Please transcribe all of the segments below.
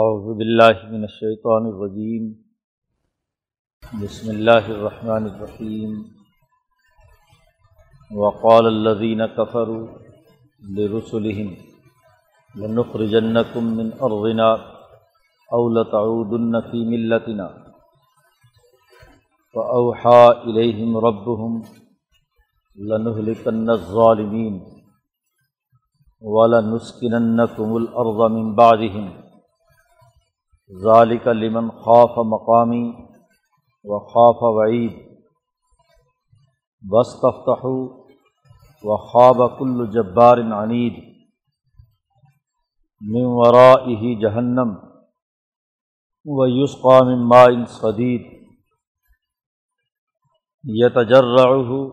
اعوذ باللہ من الشیطان الرجیم بسم اللہ الرحمن الرحیم وقال الذين كفروا لرسلهم لنخرجنكم من ارضنا او لتعودن في ملتنا. فاوحى اليهم ربهم لنهلكن الظالمين ولنسكننكم الارض من بعدهم. ذالک لمن خوف مقامی و خوف وعید بس تفتح و خواب کل جبار عنید من ورائه جہنم و یسقى ماء صدید یتجرعه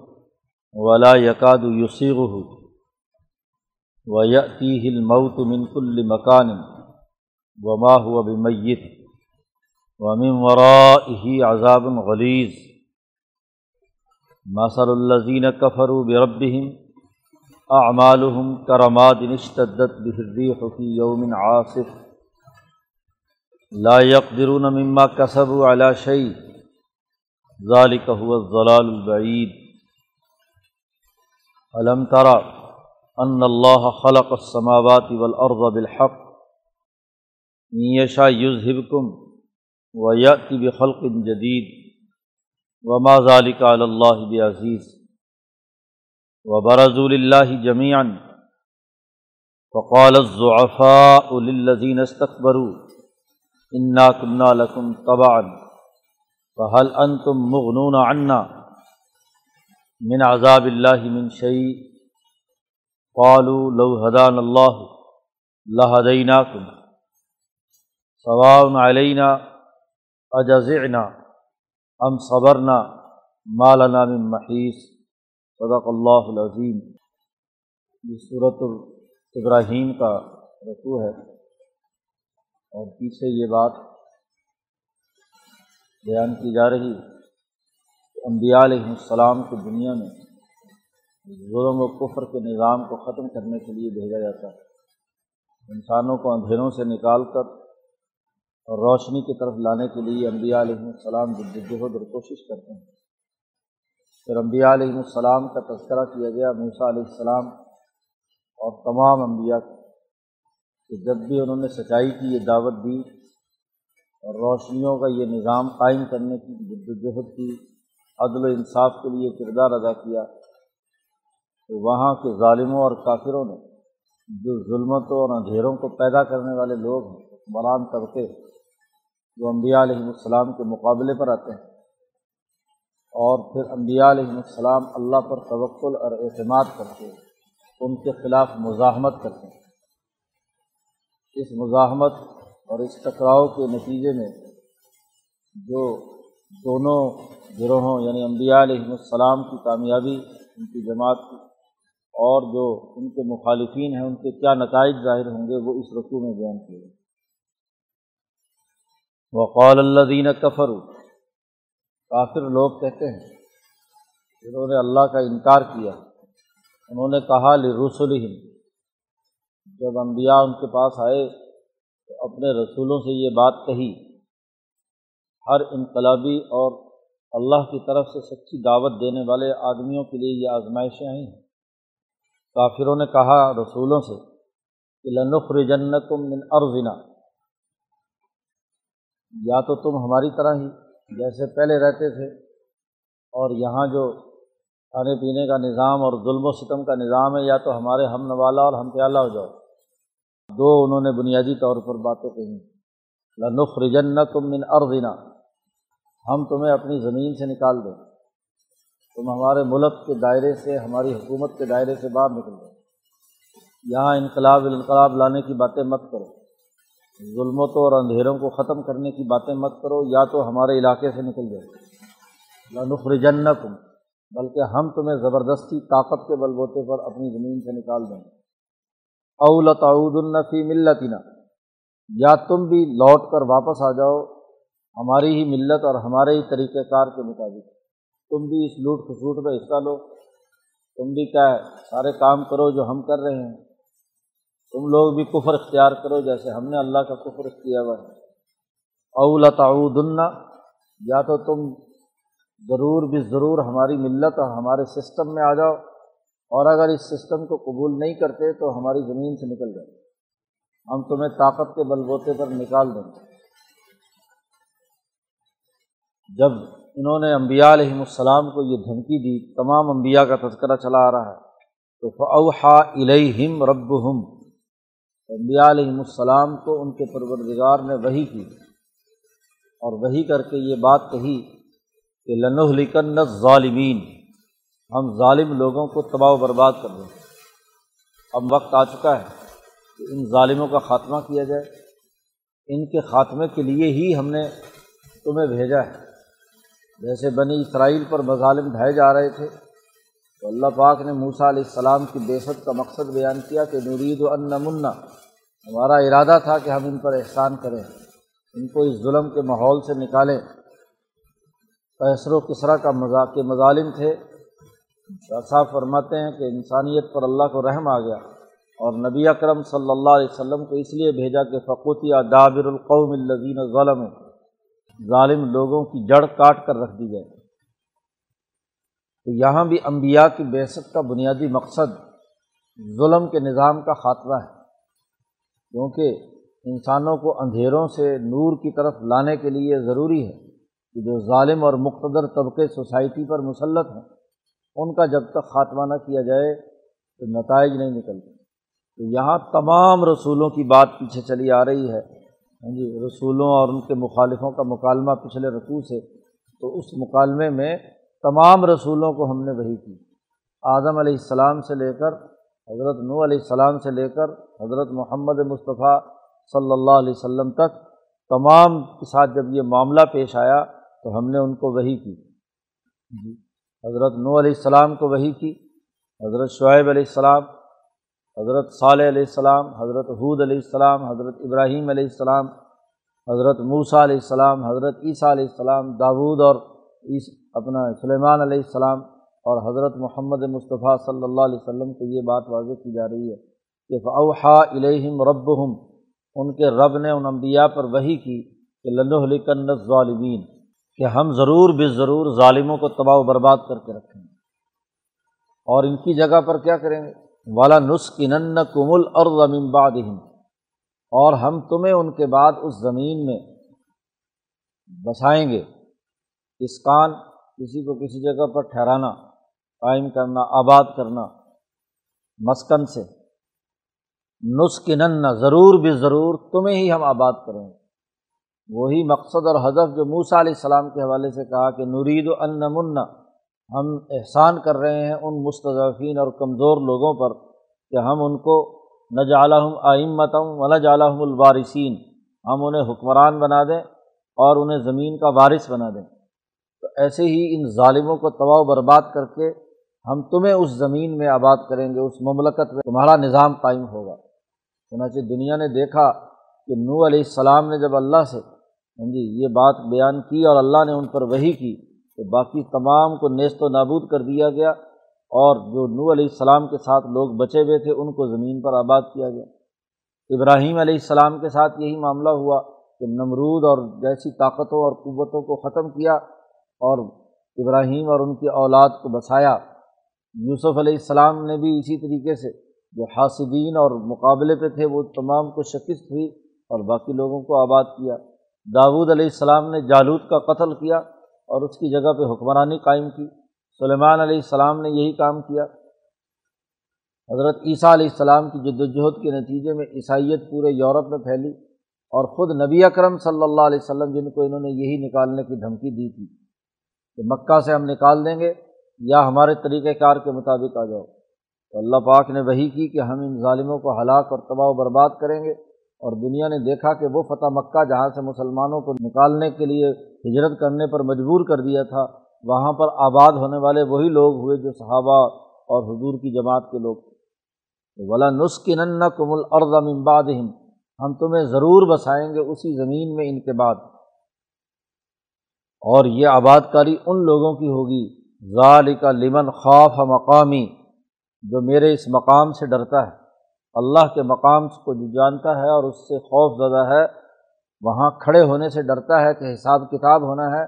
ولا يكاد يصيغه. ويأتيه الموت من كل مكان. وما هو بمیت ومن ورائه عذاب غلیظ مثل الذين كفروا بربهم اعمالهم كرماد اشتدت به الريح في يوم عاصف. لا يقدرون مما كسبوا على شيء. ذلك هو الضلال البعيد. ألم ترى أن الله خلق السماوات والأرض بالحق میشا یوز ہبکم و یاتی بخلق جدید و ما ذالک اللہ بعزیز و برضول اللہ جمیعاً فقال الضعفاء للذین استكبروا انا كنا لكم طبعا فهل انتم مغنون عنا من عذاب اللہ من شيء قالوا لو هدانا الله لهديناكم ثواء علینہ اجزعنا ام صبرنا مالنا من محیث صدق اللہ العظیم۔ یہ صورت ابراہیم کا رسو ہے۔ اور پیچھے یہ بات بیان کی جا رہی کہ انبیاء علیہ السلام کو دنیا میں ظلم و کفر کے نظام کو ختم کرنے کے لیے بھیجا جاتا ہے۔ انسانوں کو اندھیروں سے نکال کر اور روشنی کی طرف لانے کے لیے انبیاء علیہ السلام جدوجہد اور کوشش کرتے ہیں۔ پھر انبیاء علیہ السلام کا تذکرہ کیا گیا، موسیٰ علیہ السلام اور تمام انبیاء کہ جب بھی انہوں نے سچائی کی یہ دعوت دی اور روشنیوں کا یہ نظام قائم کرنے کی جدوجہد کی، عدل و انصاف کے لیے کردار ادا کیا، تو وہاں کے ظالموں اور کافروں نے جو ظلمتوں اور اندھیروں کو پیدا کرنے والے لوگ ہیں بران طبقے جو انبیاء علیہ السلام کے مقابلے پر آتے ہیں۔ اور پھر انبیاء علیہ السلام اللہ پر توقل اور اعتماد کرتے ہیں۔ ان کے خلاف مزاحمت کرتے ہیں۔ اس مزاحمت اور اس ٹکراؤ کے نتیجے میں جو دونوں گروہوں یعنی انبیاء علیہ السلام کی کامیابی، ان کی جماعت کی، اور جو ان کے مخالفین ہیں، ان کے کیا نتائج ظاہر ہوں گے، وہ اس رقو میں بیان کیے گئے۔ وقال اللہ دین کفر کافر لوگ کہتے ہیں، جنہوں نے اللہ کا انکار کیا، انہوں نے کہا لرسول جب انبیاء ان کے پاس آئے، تو اپنے رسولوں سے یہ بات کہی، ہر انقلابی اور اللہ کی طرف سے سچی دعوت دینے والے آدمیوں کے لیے یہ آزمائشیں آئی ہیں۔ کافروں نے کہا رسولوں سے کہ لنخر جنت من ارزنا یا تو تم ہماری طرح ہی جیسے پہلے رہتے تھے اور یہاں جو کھانے پینے کا نظام اور ظلم و ستم کا نظام ہے، یا تو ہمارے ہم نوالا اور ہم پیالہ ہو جاؤ۔ دو انہوں نے بنیادی طور پر باتیں کہیں۔ لنخ رجن تم من ارضنا۔ ہم تمہیں اپنی زمین سے نکال دیں۔ تم ہمارے ملک کے دائرے سے، ہماری حکومت کے دائرے سے باہر نکل دو یہاں انقلاب انقلاب لانے کی باتیں مت کرو۔ ظلمتوں اور اندھیروں کو ختم کرنے کی باتیں مت کرو، یا تو ہمارے علاقے سے نکل جائے۔ نخر جنکم بلکہ ہم تمہیں زبردستی طاقت کے بل بوتے پر اپنی زمین سے نکال دیں۔ اول تعود النفی ملتنا، یا تم بھی لوٹ کر واپس آ جاؤ، ہماری ہی ملت اور ہمارے ہی طریقۂ کار کے مطابق۔ تم بھی اس لوٹ کھسوٹ میں حصہ لو۔ تم بھی کیا ہے، سارے کام کرو جو ہم کر رہے ہیں۔ تم لوگ بھی کفر اختیار کرو جیسے ہم نے اللہ کا کفر کیا ہوا ہے۔ اول تعودن یا تو تم ضرور بھی ضرور ہماری ملت اور ہمارے سسٹم میں آ جاؤ۔ اور اگر اس سسٹم کو قبول نہیں کرتے تو ہماری زمین سے نکل جاؤ۔ ہم تمہیں طاقت کے بل بوتے پر نکال دیں گے۔ جب انہوں نے امبیا علیہم السلام کو یہ دھمکی دی، تمام انبیاء کا تذکرہ چلا آ رہا ہے۔ تو فوحا الہم رب ہم امبیا علیہم السلام کو ان کے پروردگار نے وہی کی اور وہی کر کے یہ بات کہی کہ لکن ظالمین ہم ظالم لوگوں کو تباہ و برباد کر دیں اب وقت آ چکا ہے کہ ان ظالموں کا خاتمہ کیا جائے۔ ان کے خاتمے کے لیے ہی ہم نے تمہیں بھیجا ہے۔ جیسے بنی اسرائیل پر مظالم ڈھائے جا رہے تھے تو اللہ پاک نے موسا علیہ السلام کی بیست کا مقصد بیان کیا کہ نورید و ان منا ہمارا ارادہ تھا کہ ہم ان پر احسان کریں، ان کو اس ظلم کے ماحول سے نکالیں۔ کیسر و کسرا کا مذاق کے مظالم تھے۔ صاحب فرماتے ہیں کہ انسانیت پر اللہ کو رحم آ گیا اور نبی اکرم صلی اللہ علیہ وسلم کو اس لیے بھیجا کہ فقوطیہ دابر القوم الزین ظلم ظالم لوگوں کی جڑ کاٹ کر رکھ دی جائے۔ تو یہاں بھی انبیاء کی بحثت کا بنیادی مقصد ظلم کے نظام کا خاتمہ ہے۔ کیونکہ انسانوں کو اندھیروں سے نور کی طرف لانے کے لیے ضروری ہے کہ جو ظالم اور مقتدر طبقے سوسائٹی پر مسلط ہیں ان کا جب تک خاتمہ نہ کیا جائے تو نتائج نہیں نکلتے۔ تو یہاں تمام رسولوں کی بات پیچھے چلی آ رہی ہے۔ ہاں جی رسولوں اور ان کے مخالفوں کا مکالمہ پچھلے رقوع سے، تو اس مکالمے میں تمام رسولوں کو ہم نے وہی کی۔ آدم علیہ السلام سے لے کر حضرت نو علیہ السلام سے لے کر حضرت محمد مصطفیٰ صلی اللہ علیہ وسلم تک تمام کے ساتھ جب یہ معاملہ پیش آیا تو ہم نے ان کو وہی کی۔ جی حضرت نو علیہ السلام کو وہی کی، حضرت شعیب علیہ السلام، حضرت صالح علیہ السلام، حضرت حود علیہ السلام، حضرت ابراہیم علیہ السلام، حضرت موسیٰ علیہ السلام، حضرت عیسیٰ علیہ السلام، داود اور اپنا سلیمان علیہ السلام اور حضرت محمد مصطفیٰ صلی اللہ علیہ وسلم کو یہ بات واضح کی جا رہی ہے کہ فوحا الہم رب ان کے رب نے ان انبیاء پر وہی کی کہ لکن ظالمین کہ ہم ضرور بے ضرور ظالموں کو تباہ و برباد کر کے رکھیں گے۔ اور ان کی جگہ پر کیا کریں گے؟ والا نسخن کمل اور زمین باد اور ہم تمہیں ان کے بعد اس زمین میں بسائیں گے۔ اسکان کسی کو کسی جگہ پر ٹھہرانا، قائم کرنا، آباد کرنا، مسکن سے نسخن ضرور بھی ضرور تمہیں ہی ہم آباد کریں گے۔ وہی مقصد اور حضف جو موسا علیہ السلام کے حوالے سے کہا کہ نورید و ان منا ہم احسان کر رہے ہیں ان مستضفین اور کمزور لوگوں پر کہ ہم ان کو نہ جالحم آئمتم و نہ جالحم الوارثین، ہم انہیں حکمران بنا دیں اور انہیں زمین کا وارث بنا دیں۔ تو ایسے ہی ان ظالموں کو تباہ و برباد کر کے ہم تمہیں اس زمین میں آباد کریں گے، اس مملکت میں۔ تمہارا نظام قائم ہوگا۔ چنانچہ دنیا نے دیکھا کہ نو علیہ السلام نے جب اللہ سے ہاں جی یہ بات بیان کی اور اللہ نے ان پر وہی کی تو باقی تمام کو نیست و نابود کر دیا گیا اور جو نو علیہ السلام کے ساتھ لوگ بچے ہوئے تھے، ان کو زمین پر آباد کیا گیا۔ ابراہیم علیہ السلام کے ساتھ یہی معاملہ ہوا کہ نمرود اور جیسی طاقتوں اور قوتوں کو ختم کیا اور ابراہیم اور ان کی اولاد کو بسایا۔ یوسف علیہ السلام نے بھی اسی طریقے سے جو حاسدین اور مقابلے پہ تھے، وہ تمام کو شکست ہوئی اور باقی لوگوں کو آباد کیا۔ داود علیہ السلام نے جالود کا قتل کیا اور اس کی جگہ پہ حکمرانی قائم کی۔ سلیمان علیہ السلام نے یہی کام کیا۔ حضرت عیسیٰ علیہ السلام کی جد وجہد کے نتیجے میں عیسائیت پورے یورپ میں پھیلی اور خود نبی اکرم صلی اللہ علیہ وسلم، جن کو انہوں نے یہی نکالنے کی دھمکی دی تھی۔ کہ مکہ سے ہم نکال دیں گے یا ہمارے طریقۂ کار کے مطابق آ جاؤ۔ تو اللہ پاک نے وہی کی کہ ہم ان ظالموں کو ہلاک اور تباہ و برباد کریں گے اور دنیا نے دیکھا کہ وہ فتح مکہ جہاں سے مسلمانوں کو نکالنے کے لیے ہجرت کرنے پر مجبور کر دیا تھا، وہاں پر آباد ہونے والے وہی لوگ ہوئے جو صحابہ اور حضور کی جماعت کے لوگ تھے۔ ولا نسخن کم الرض امباد ہم تمہیں ضرور بسائیں گے اسی زمین میں ان کے بعد۔ اور یہ آباد کاری ان لوگوں کی ہوگی ظال کا لمن خوف مقامی، جو میرے اس مقام سے ڈرتا ہے۔ اللہ کے مقام کو جو جانتا ہے اور اس سے خوف زدہ ہے، وہاں کھڑے ہونے سے ڈرتا ہے کہ حساب کتاب ہونا ہے۔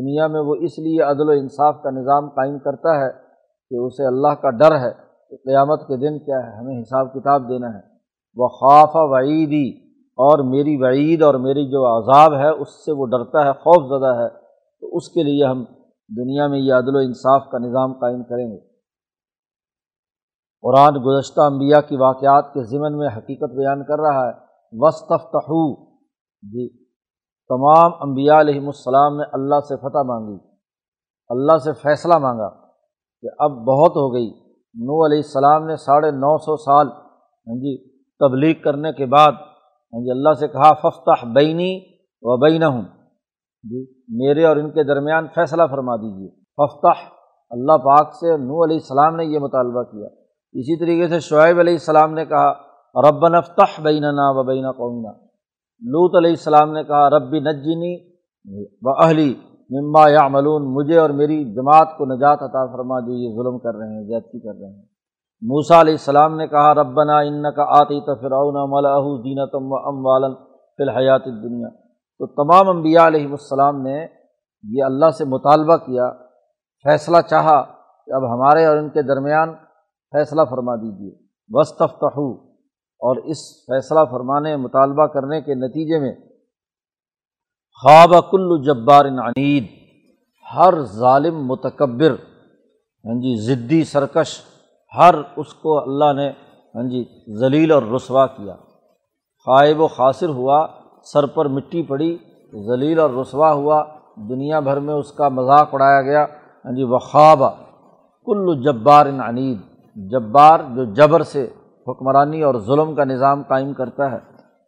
دنیا میں وہ اس لیے عدل و انصاف کا نظام قائم کرتا ہے کہ اسے اللہ کا ڈر ہے کہ قیامت کے دن کیا ہے، ہمیں حساب کتاب دینا ہے۔ وہ خوف وعیدی اور میری وعید اور میری جو عذاب ہے، اس سے وہ ڈرتا ہے، خوف زدہ ہے۔ تو اس کے لیے ہم دنیا میں یہ عدل و انصاف کا نظام قائم کریں گے۔ قرآن گزشتہ انبیاء کی واقعات کے ضمن میں حقیقت بیان کر رہا ہے۔ وصطفتحو جی تمام انبیاء علیہم السلام نے اللہ سے فتح مانگی۔ اللہ سے فیصلہ مانگا کہ اب بہت ہو گئی۔ نو علیہ السلام نے ساڑھے نو سو سال ہاں جی تبلیغ کرنے کے بعد ہاں جی اللہ سے کہا ففتح بینی و بین ہوں جی میرے اور ان کے درمیان فیصلہ فرما دیجیے ففتح اللہ پاک سے نو علیہ السلام نے یہ مطالبہ کیا۔ اسی طریقے سے شعیب علیہ السلام نے کہا رب نفتح بیننا و بین قومنا۔ لوت علیہ السلام نے کہا، ربی نجنی و اہلی مما یا ملون مجھے اور میری جماعت کو نجات عطا فرما جو یہ ظلم کر رہے ہیں، زیادتی کر رہے ہیں۔ موسا علیہ السلام نے کہا، ربنا ان کا آتی تفراؤن ملاح دینتم و ام والن فی الحیات دنیا تو تمام انبیاء علیہ السلام نے یہ اللہ سے مطالبہ کیا، فیصلہ چاہا کہ اب ہمارے اور ان کے درمیان فیصلہ فرما دیجیے وصطفتحو اور اس فیصلہ فرمانے، مطالبہ کرنے کے نتیجے میں خواب کل جبار عنید ہر ظالم متکبر ہاں جی ضدی سرکش، ہر اس کو اللہ نے ہاں جی ذلیل اور رسوا کیا۔ خائب و خاصر ہوا سر پر مٹی پڑی، ذلیل اور رسوا ہوا، دنیا بھر میں اس کا مذاق اڑایا گیا۔ ہاں جی خواب کل جبار عنید، جبار جو جبر سے حکمرانی اور ظلم کا نظام قائم کرتا ہے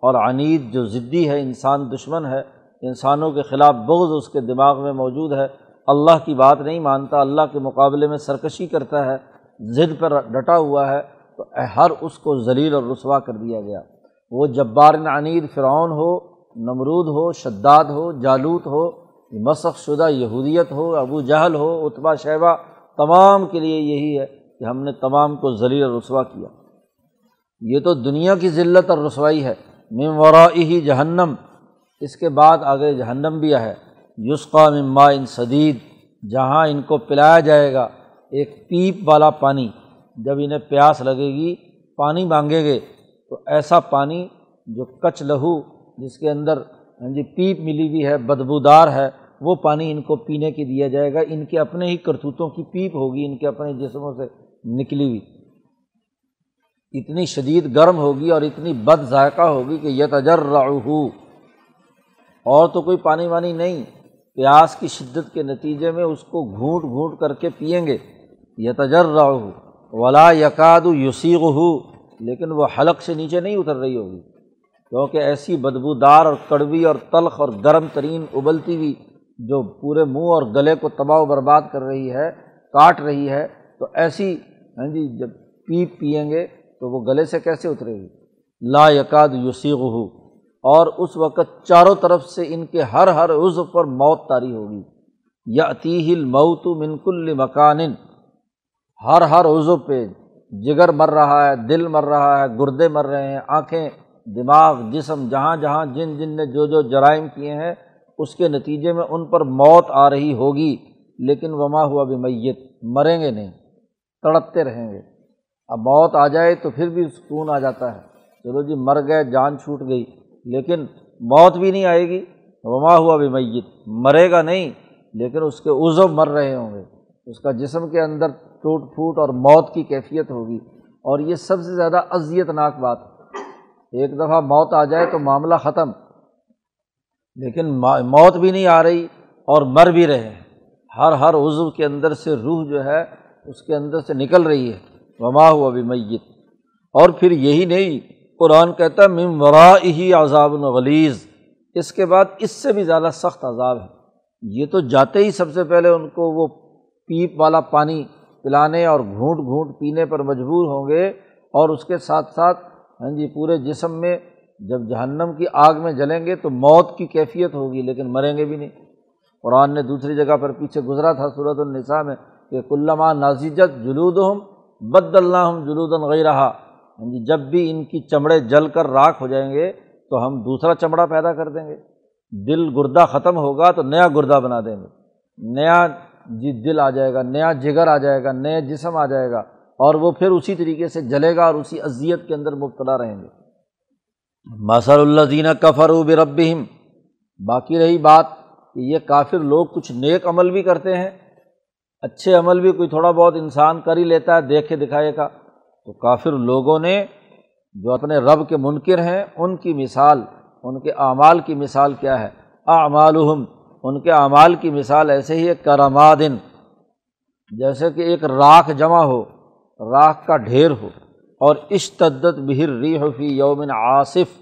اور عنید جو ضدی ہے، انسان دشمن ہے، انسانوں کے خلاف بغض اس کے دماغ میں موجود ہے۔ اللہ کی بات نہیں مانتا، اللہ کے مقابلے میں سرکشی کرتا ہے، ضد پر ڈٹا ہوا ہے، تو ہر اس کو ذلیل اور رسوا کر دیا گیا۔ وہ جبار عنید فرعون ہو، نمرود ہو، شداد ہو، جالوت ہو مسخ شدہ یہودیت ہو، ابو جہل ہو اتبا شیبہ، تمام کے لیے یہی ہے کہ ہم نے تمام کو ذلیل رسوا کیا۔ یہ تو دنیا کی ذلت اور رسوائی ہے۔ ممورا ہی جہنم۔ اس کے بعد آگے جہنم بھی ہے۔ یسقا مما ان صدید جہاں ان کو پلایا جائے گا، ایک پیپ والا پانی۔ جب انہیں پیاس لگے گی، پانی مانگیں گے تو ایسا پانی جو کچ لہو جس کے اندر ہاں جی پیپ ملی ہوئی ہے، بدبودار ہے، وہ پانی ان کو پینے کے دیا جائے گا۔ ان کے اپنے ہی کرتوتوں کی پیپ ہوگی، ان کے اپنے جسموں سے نکلی ہوئی۔ اتنی شدید گرم ہوگی اور اتنی بد ذائقہ ہوگی کہ یہ تجر اور تو کوئی پانی وانی نہیں، پیاس کی شدت کے نتیجے میں اس کو گھونٹ گھونٹ کر کے پئیں گے۔ یہ تجر ولا یقاد یوسیغ ہو لیکن وہ حلق سے نیچے نہیں اتر رہی ہوگی، کیونکہ ایسی بدبودار اور کڑوی اور تلخ اور گرم ترین ابلتی ہوئی جو پورے منہ اور گلے کو تباہ و برباد کر رہی ہے، کاٹ رہی ہے، تو ایسی ہاں جی جب پیپ پئیں گے تو وہ گلے سے کیسے اترے گی؟ لا یقاد یوسیغ ہو اور اس وقت چاروں طرف سے ان کے ہر ہر عضو پر موت تاری ہوگی۔ یا عطیل موت منکل مکان، ہر ہر عضو پہ جگر مر رہا ہے، دل مر رہا ہے، گردے مر رہے ہیں، آنکھیں، دماغ، جسم جہاں جہاں جن جن نے جو جو جرائم کیے ہیں، اس کے نتیجے میں ان پر موت آ رہی ہوگی۔ لیکن وما ہوا بھی میت مریں گے نہیں، تڑپتے رہیں گے۔ اب موت آ جائے تو پھر بھی سکون آ جاتا ہے۔ چلو جی مر گئے، جان چھوٹ گئی، لیکن موت بھی نہیں آئے گی۔ وما ہوا بھی میت مرے گا نہیں، لیکن اس کے عزو مر رہے ہوں گے۔ اس کا جسم کے اندر ٹوٹ پھوٹ اور موت کی کیفیت ہوگی۔ اور یہ سب سے زیادہ اذیت ناک بات ایک دفعہ موت آ جائے تو معاملہ ختم۔ لیکن موت بھی نہیں آ رہی اور مر بھی رہے ہیں۔ ہر ہر عضو کے اندر سے روح جو ہے، اس کے اندر سے نکل رہی ہے۔ وما ہوا بھی میت اور پھر یہی نہیں، قرآن کہتا ہے مم ورا ہی عذاب الغلیز اس کے بعد اس سے بھی زیادہ سخت عذاب ہے۔ یہ تو جاتے ہی سب سے پہلے ان کو وہ پیپ والا پانی پلانے اور گھونٹ گھونٹ پینے پر مجبور ہوں گے اور اس کے ساتھ ساتھ ہاں جی پورے جسم میں جب جہنم کی آگ میں جلیں گے تو موت کی کیفیت ہوگی، لیکن مریں گے بھی نہیں۔ قرآن نے دوسری جگہ پر پیچھے گزرا تھا صورت النساء میں کہ کلّہ نازیجت جلود ہم بد اللہ ہم جلود رہا ہاں جی جب بھی ان کی چمڑے جل کر راکھ ہو جائیں گے تو ہم دوسرا چمڑا پیدا کر دیں گے۔ دل گردہ ختم ہوگا تو نیا گردہ بنا دیں گے۔ نیا جی دل آ جائے گا، نیا جگر آ جائے گا نیا جسم آ جائے گا، اور وہ پھر اسی طریقے سے جلے گا اور اسی اذیت کے اندر مبتلا رہیں گے۔ ماسر اللہ دینہ کفر و باقی رہی بات کہ یہ کافر لوگ کچھ نیک عمل بھی کرتے ہیں، اچھے عمل بھی کوئی تھوڑا بہت انسان کر ہی لیتا ہے دیکھ کے دکھائے کا تو کافر لوگوں نے جو اپنے رب کے منکر ہیں، ان کی مثال، ان کے اعمال کی مثال کیا ہے۔ اعمالحم ان کے اعمال کی مثال ایسے ہی ایک کرمادن جیسے کہ ایک راکھ جمع ہو، راکھ کا ڈھیر ہو، اور اشتدت بہر ری فی یومن آصف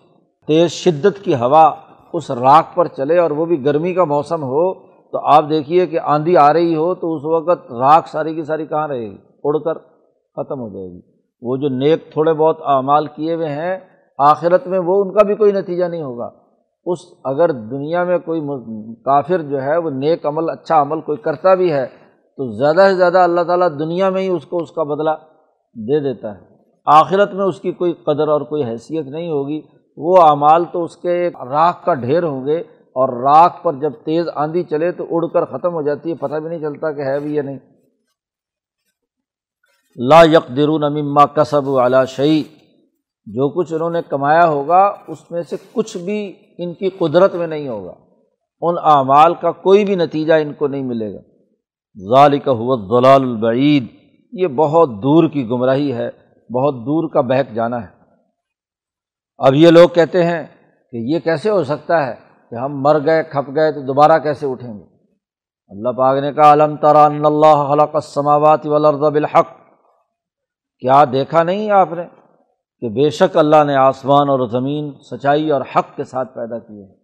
تیز شدت کی ہوا اس راکھ پر چلے اور وہ بھی گرمی کا موسم ہو، تو آپ دیکھیے کہ آندھی آ رہی ہو تو اس وقت راکھ ساری کی ساری کہاں رہے گی؟ اڑ کر ختم ہو جائے گی۔ وہ جو نیک تھوڑے بہت اعمال کیے ہوئے ہیں، آخرت میں وہ ان کا بھی کوئی نتیجہ نہیں ہوگا۔ اس اگر دنیا میں کوئی کافر جو ہے وہ نیک عمل اچھا عمل کوئی کرتا بھی ہے، تو زیادہ سے زیادہ اللہ تعالیٰ دنیا میں ہی اس کو اس کا بدلہ دے دیتا ہے۔ آخرت میں اس کی کوئی قدر اور کوئی حیثیت نہیں ہوگی۔ وہ اعمال تو اس کے ایک راکھ کا ڈھیر ہوں گے اور راکھ پر جب تیز آندھی چلے تو اڑ کر ختم ہو جاتی ہے، پتہ بھی نہیں چلتا کہ ہے بھی یا نہیں۔ لا یک درون مما کسب والا شعی جو کچھ انہوں نے کمایا ہوگا، اس میں سے کچھ بھی ان کی قدرت میں نہیں ہوگا۔ ان اعمال کا کوئی بھی نتیجہ ان کو نہیں ملے گا۔ ظالق حوت ضلال البعید۔ یہ بہت دور کی گمراہی ہے، بہت دور کا بہک جانا ہے۔ اب یہ لوگ کہتے ہیں کہ یہ کیسے ہو سکتا ہے کہ ہم مر گئے، کھپ گئے تو دوبارہ کیسے اٹھیں گے؟ اللہ پاک نے کہا علم تران اللہ خلق السماوات والارض بالحق کیا دیکھا نہیں آپ نے؟ کہ بے شک اللہ نے آسمان اور زمین سچائی اور حق کے ساتھ پیدا کیے ہیں۔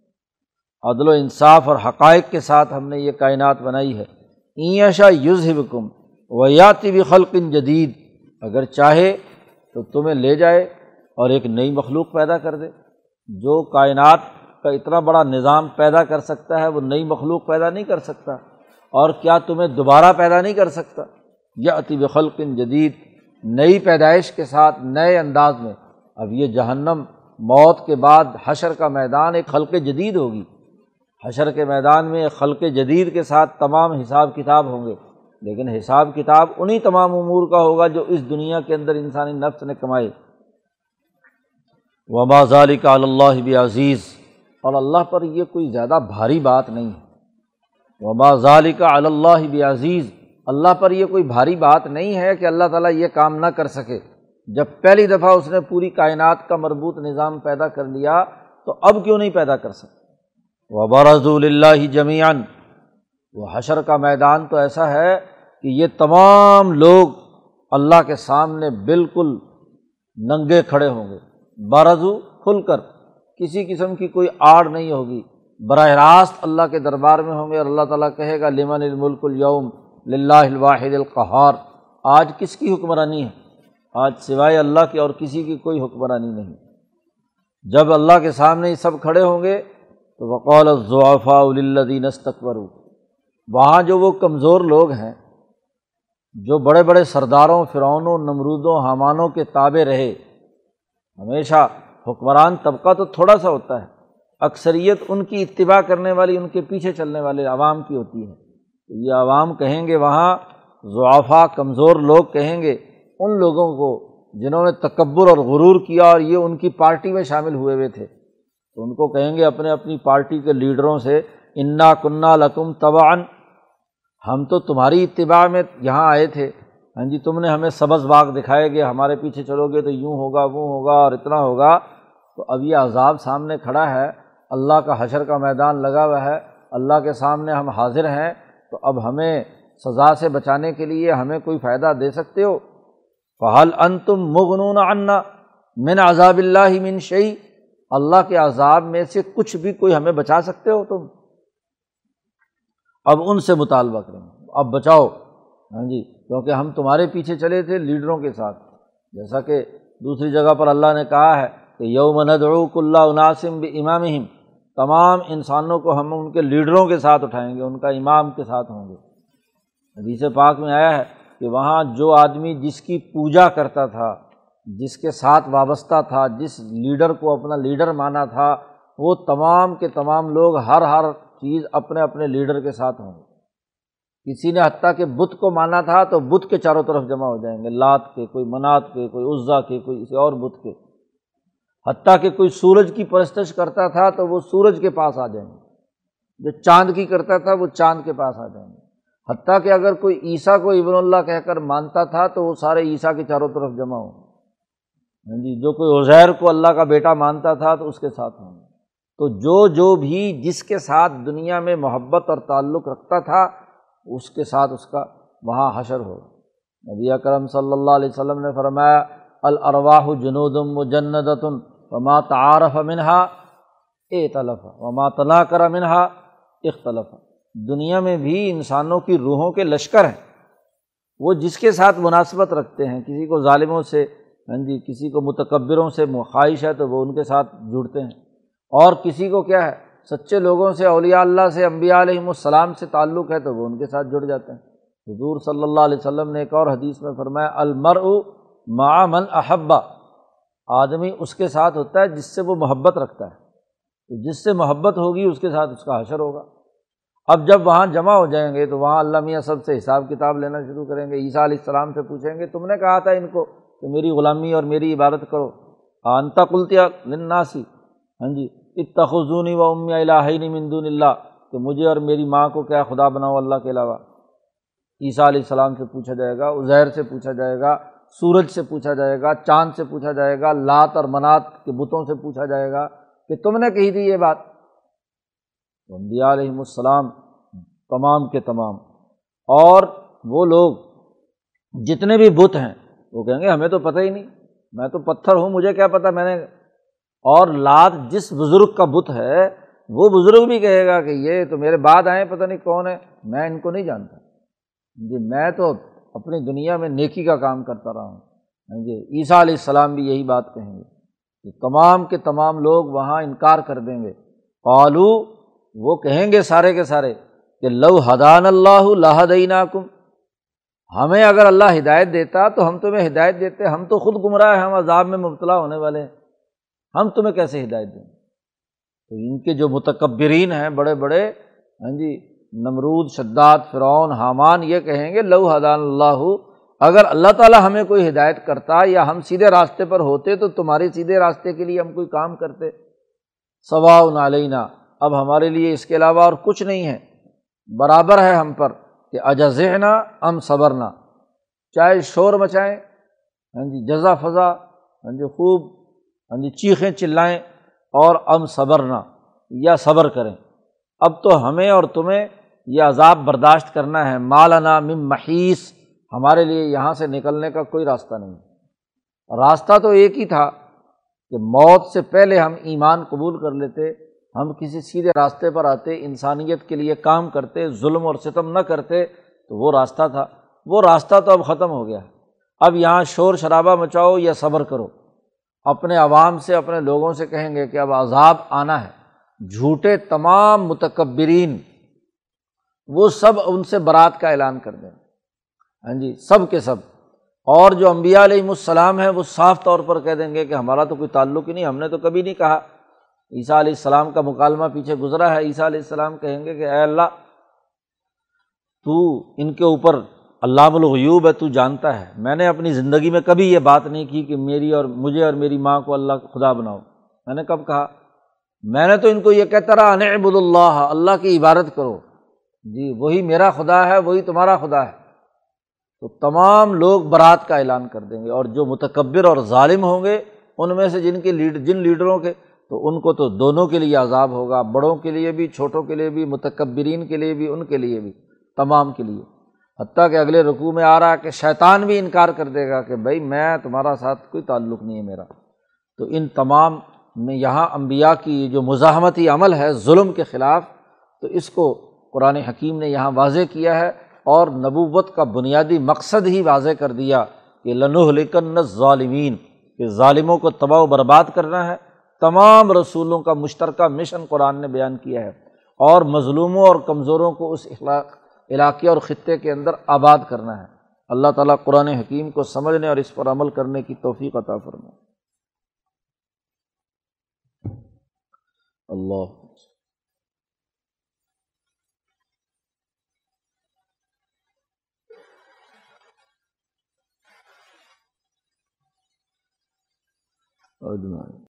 عدل و انصاف اور حقائق کے ساتھ ہم نے یہ کائنات بنائی ہے۔ اینشا یوز حکم ویاتی بھی خلقن جدید۔ اگر چاہے تو تمہیں لے جائے اور ایک نئی مخلوق پیدا کر دے۔ جو کائنات کا اتنا بڑا نظام پیدا کر سکتا ہے، وہ نئی مخلوق پیدا نہیں کر سکتا۔ اور کیا تمہیں دوبارہ پیدا نہیں کر سکتا؟ یا عطیب خلقن جدید۔ نئی پیدائش کے ساتھ نئے انداز میں۔ اب یہ جہنم موت کے بعد حشر کا میدان ایک خلق جدید ہوگی۔ حشر کے میدان میں ایک خلق جدید کے ساتھ تمام حساب کتاب ہوں گے۔ لیکن حساب کتاب انہیں تمام امور کا ہوگا جو اس دنیا کے اندر انسانی نفس نے کمائے۔ وبا ظالی کا اللہ بھی عزیز اور اللہ پر یہ کوئی زیادہ بھاری بات نہیں ہے۔ وبا ظالی کا اللہ بھی عزیز اللہ پر یہ کوئی بھاری بات نہیں ہے کہ اللہ تعالیٰ یہ کام نہ کر سکے۔ جب پہلی دفعہ اس نے پوری کائنات کا مربوط نظام پیدا کر لیا تو اب کیوں نہیں پیدا کر سکتے وہ برض اللہ جمیان وہ حشر کا میدان تو ایسا ہے کہ یہ تمام لوگ اللہ کے سامنے بالکل ننگے کھڑے ہوں گے۔ برضو کھل کر۔ کسی قسم کی کوئی آڑ نہیں ہوگی۔ براہ راست اللہ کے دربار میں ہوں گے اور اللہ تعالیٰ کہے گا، لمن الملک اليوم؟ الواحد القہار۔ آج کس کی حکمرانی ہے؟ آج سوائے اللہ کی اور کسی کی کوئی حکمرانی نہیں۔ جب اللہ کے سامنے سب کھڑے ہوں گے تو وقول الضعفاء الدین استقبر وہاں جو وہ کمزور لوگ ہیں، جو بڑے بڑے سرداروں، فرعونوں، نمرودوں حامانوں کے تابے رہے، ہمیشہ حکمران طبقہ تو تھوڑا سا ہوتا ہے، اکثریت ان کی اتباع کرنے والی، ان کے پیچھے چلنے والے عوام کی ہوتی ہے۔ یہ عوام کہیں گے وہاں ضعفا کمزور لوگ کہیں گے، ان لوگوں کو جنہوں نے تکبر اور غرور کیا اور یہ ان کی پارٹی میں شامل ہوئے ہوئے تھے، تو ان کو کہیں گے اپنے اپنی پارٹی کے لیڈروں سے، انا کنہ لکم تبان ہم تو تمہاری اتباع میں یہاں آئے تھے۔ ہاں جی تم نے ہمیں سبز باغ دکھائے گے، ہمارے پیچھے چلو گے تو یوں ہوگا، وہ ہوگا اور اتنا ہوگا۔ تو اب یہ عذاب سامنے کھڑا ہے۔ اللہ کا حشر کا میدان لگا ہوا ہے۔ اللہ کے سامنے ہم حاضر ہیں۔ تو اب ہمیں سزا سے بچانے کے لیے ہمیں کوئی فائدہ دے سکتے ہو؟ فحل ان تم مغنون انا من عذاب اللہ من شعی اللہ کے عذاب میں سے کچھ بھی کوئی ہمیں بچا سکتے ہو تم؟ اب ان سے مطالبہ کریں۔ اب بچاؤ۔ ہاں جی کیونکہ ہم تمہارے پیچھے چلے تھے لیڈروں کے ساتھ۔ جیسا کہ دوسری جگہ پر اللہ نے کہا ہے کہ یوم ندعوک اللہ عناسم بھی امام تمام انسانوں کو ہم ان کے لیڈروں کے ساتھ اٹھائیں گے، ان کا امام کے ساتھ ہوں گے۔ حدیث پاک میں آیا ہے کہ وہاں جو آدمی جس کی پوجا کرتا تھا، جس کے ساتھ وابستہ تھا، جس لیڈر کو اپنا لیڈر مانا تھا، وہ تمام کے تمام لوگ ہر ہر چیز اپنے اپنے لیڈر کے ساتھ ہوں گے۔ کسی نے حتیٰ کہ بت کو مانا تھا تو بت کے چاروں طرف جمع ہو جائیں گے، لات کے، کوئی منات کے، کوئی عزا کے، کوئی کسی اور بت کے۔ حتیٰ کہ کوئی سورج کی پرستش کرتا تھا تو وہ سورج کے پاس آ جائیں گے۔ جو چاند کی کرتا تھا وہ چاند کے پاس آ جائیں گے۔ حتیٰ کہ اگر کوئی عیسیٰ کو ابن اللہ کہہ کر مانتا تھا تو وہ سارے عیسیٰ کے چاروں طرف جمع ہوں ہاں جی جو کوئی عزیر کو اللہ کا بیٹا مانتا تھا تو اس کے ساتھ ہوں تو جو جو بھی جس کے ساتھ دنیا میں محبت اور تعلق رکھتا تھا، اس کے ساتھ اس کا وہاں حشر ہو۔ نبی اکرم صلی اللہ علیہ وسلم نے فرمایا الرواہ جنودم و جنتن وما تعارف منہا، اے طلف وما تلا کر منہا، اختلف۔ دنیا میں بھی انسانوں کی روحوں کے لشکر ہیں۔ وہ جس کے ساتھ مناسبت رکھتے ہیں، کسی کو ظالموں سے ہاں جی کسی کو متکبروں سے خواہش ہے تو وہ ان کے ساتھ جڑتے ہیں۔ اور کسی کو کیا ہے، سچے لوگوں سے، اولیاء اللہ سے، انبیاء علیہم السلام سے تعلق ہے تو وہ ان کے ساتھ جڑ جاتے ہیں۔ حضور صلی اللہ علیہ وسلم نے ایک اور حدیث میں فرمایا المر معمن احبا آدمی اس کے ساتھ ہوتا ہے جس سے وہ محبت رکھتا ہے۔ تو جس سے محبت ہوگی، اس کے ساتھ اس کا حشر ہوگا۔ اب جب وہاں جمع ہو جائیں گے، تو وہاں اللہ میاں سب سے حساب کتاب لینا شروع کریں گے۔ عیسیٰ علیہ السلام سے پوچھیں گے، تم نے کہا تھا ان کو کہ میری غلامی اور میری عبادت کرو۔ انتا کلتیا لناسی ہاں جی اتخذونی و ام الہین مندون اللہ۔ کہ مجھے اور میری ماں کو کیا خدا بناؤ اللہ کے علاوہ؟ عیسیٰ علیہ السلام سے پوچھا جائے گا، عزیر سے پوچھا جائے گا سورج سے پوچھا جائے گا، چاند سے پوچھا جائے گا، لات اور منات کے بتوں سے پوچھا جائے گا کہ تم نے کہی تھی یہ بات۔ انبیاء علیہم السلام تمام کے تمام۔ اور وہ لوگ جتنے بھی بت ہیں، وہ کہیں گے، ہمیں تو پتہ ہی نہیں۔ میں تو پتھر ہوں، مجھے کیا پتہ؟ میں نے اور لات جس بزرگ کا بت ہے، وہ بزرگ بھی کہے گا کہ یہ تو میرے بعد آئے، پتہ نہیں کون ہے۔ میں ان کو نہیں جانتا۔ جی میں تو اپنی دنیا میں نیکی کا کام کرتا رہا ہوں۔ ہاں جی عیسیٰ علیہ السلام بھی یہی بات کہیں گے کہ تمام کے تمام لوگ وہاں انکار کر دیں گے۔ پالو وہ کہیں گے سارے کے سارے کہ لو حدان اللہ اللہ کم ہمیں اگر اللہ ہدایت دیتا تو ہم تمہیں ہدایت دیتے، ہم تو خود گمراہ ہیں، ہم عذاب میں مبتلا ہونے والے ہیں۔ ہم تمہیں کیسے ہدایت دیں؟ تو ان کے جو متکبرین ہیں، بڑے بڑے ہاں جی نمرود، شداد، فرعون، حامان یہ کہیں گے، لو حدان اللہ، اگر اللہ تعالیٰ ہمیں کوئی ہدایت کرتا یا ہم سیدھے راستے پر ہوتے تو تمہارے سیدھے راستے کے لیے ہم کوئی کام کرتے۔ ثوا نالینا اب ہمارے لیے اس کے علاوہ اور کچھ نہیں ہے۔ برابر ہے ہم پر کہ اجزنا ام صبرنا۔ چاہے شور مچائیں ہاں جی جزا فضا ہاں جی خوب ہاں جی چیخیں، چلائیں اور ام صبرنا یا صبر کریں۔ اب تو ہمیں اور تمہیں یہ عذاب برداشت کرنا ہے۔ مالانا مم محیث ہمارے لیے یہاں سے نکلنے کا کوئی راستہ نہیں۔ راستہ تو ایک ہی تھا کہ موت سے پہلے ہم ایمان قبول کر لیتے، ہم کسی سیدھے راستے پر آتے، انسانیت کے لیے کام کرتے، ظلم اور ستم نہ کرتے، تو وہ راستہ تھا۔ وہ راستہ تو اب ختم ہو گیا۔ اب یہاں شور شرابہ مچاؤ یا صبر کرو۔ اپنے عوام سے، اپنے لوگوں سے کہیں گے کہ اب عذاب آنا ہے۔ جھوٹے تمام متکبرین وہ سب ان سے برات کا اعلان کر دیں۔ ہاں جی سب کے سب۔ اور جو امبیا علیہم السلام ہیں، وہ صاف طور پر کہہ دیں گے کہ ہمارا تو کوئی تعلق ہی نہیں، ہم نے تو کبھی نہیں کہا۔ عیسیٰ علیہ السلام کا مکالمہ پیچھے گزرا ہے۔ عیسیٰ علیہ السلام کہیں گے کہ اے اللہ، تو ان کے اوپر اللہ الغیوب ہے، تو جانتا ہے۔ میں نے اپنی زندگی میں کبھی یہ بات نہیں کی کہ میری اور مجھے اور میری ماں کو اللہ خدا بناؤ۔ میں نے کب کہا؟ میں نے تو ان کو یہ کہتا رہا انعبد اللہ اللہ کی عبادت کرو۔ جی وہی میرا خدا ہے، وہی تمہارا خدا ہے۔ تو تمام لوگ برات کا اعلان کر دیں گے اور جو متکبر اور ظالم ہوں گے، ان میں سے جن کے لیڈ، جن لیڈروں کے، تو ان کو تو دونوں کے لیے عذاب ہوگا، بڑوں کے لیے بھی، چھوٹوں کے لیے بھی، متکبرین کے لیے بھی، ان کے لیے بھی، تمام کے لیے۔ حتیٰ کہ اگلے رقوع میں آ رہا کہ شیطان بھی انکار کر دے گا کہ بھائی میں تمہارا ساتھ کوئی تعلق نہیں ہے میرا۔ تو ان تمام میں یہاں امبیا کی جو مزاحمتی عمل ہے، ظلم کے خلاف، تو اس کو قرآن حکیم نے یہاں واضح کیا ہے اور نبوت کا بنیادی مقصد ہی واضح کر دیا کہ لنو لکن ظالمین کہ ظالموں کو تباہ و برباد کرنا ہے۔ تمام رسولوں کا مشترکہ مشن قرآن نے بیان کیا ہے اور مظلوموں اور کمزوروں کو اس اخلاق، علاقے اور خطے کے اندر آباد کرنا ہے۔ اللہ تعالیٰ قرآن حکیم کو سمجھنے اور اس پر عمل کرنے کی توفیق عطا فرمائے۔ اللہ اور دماغ۔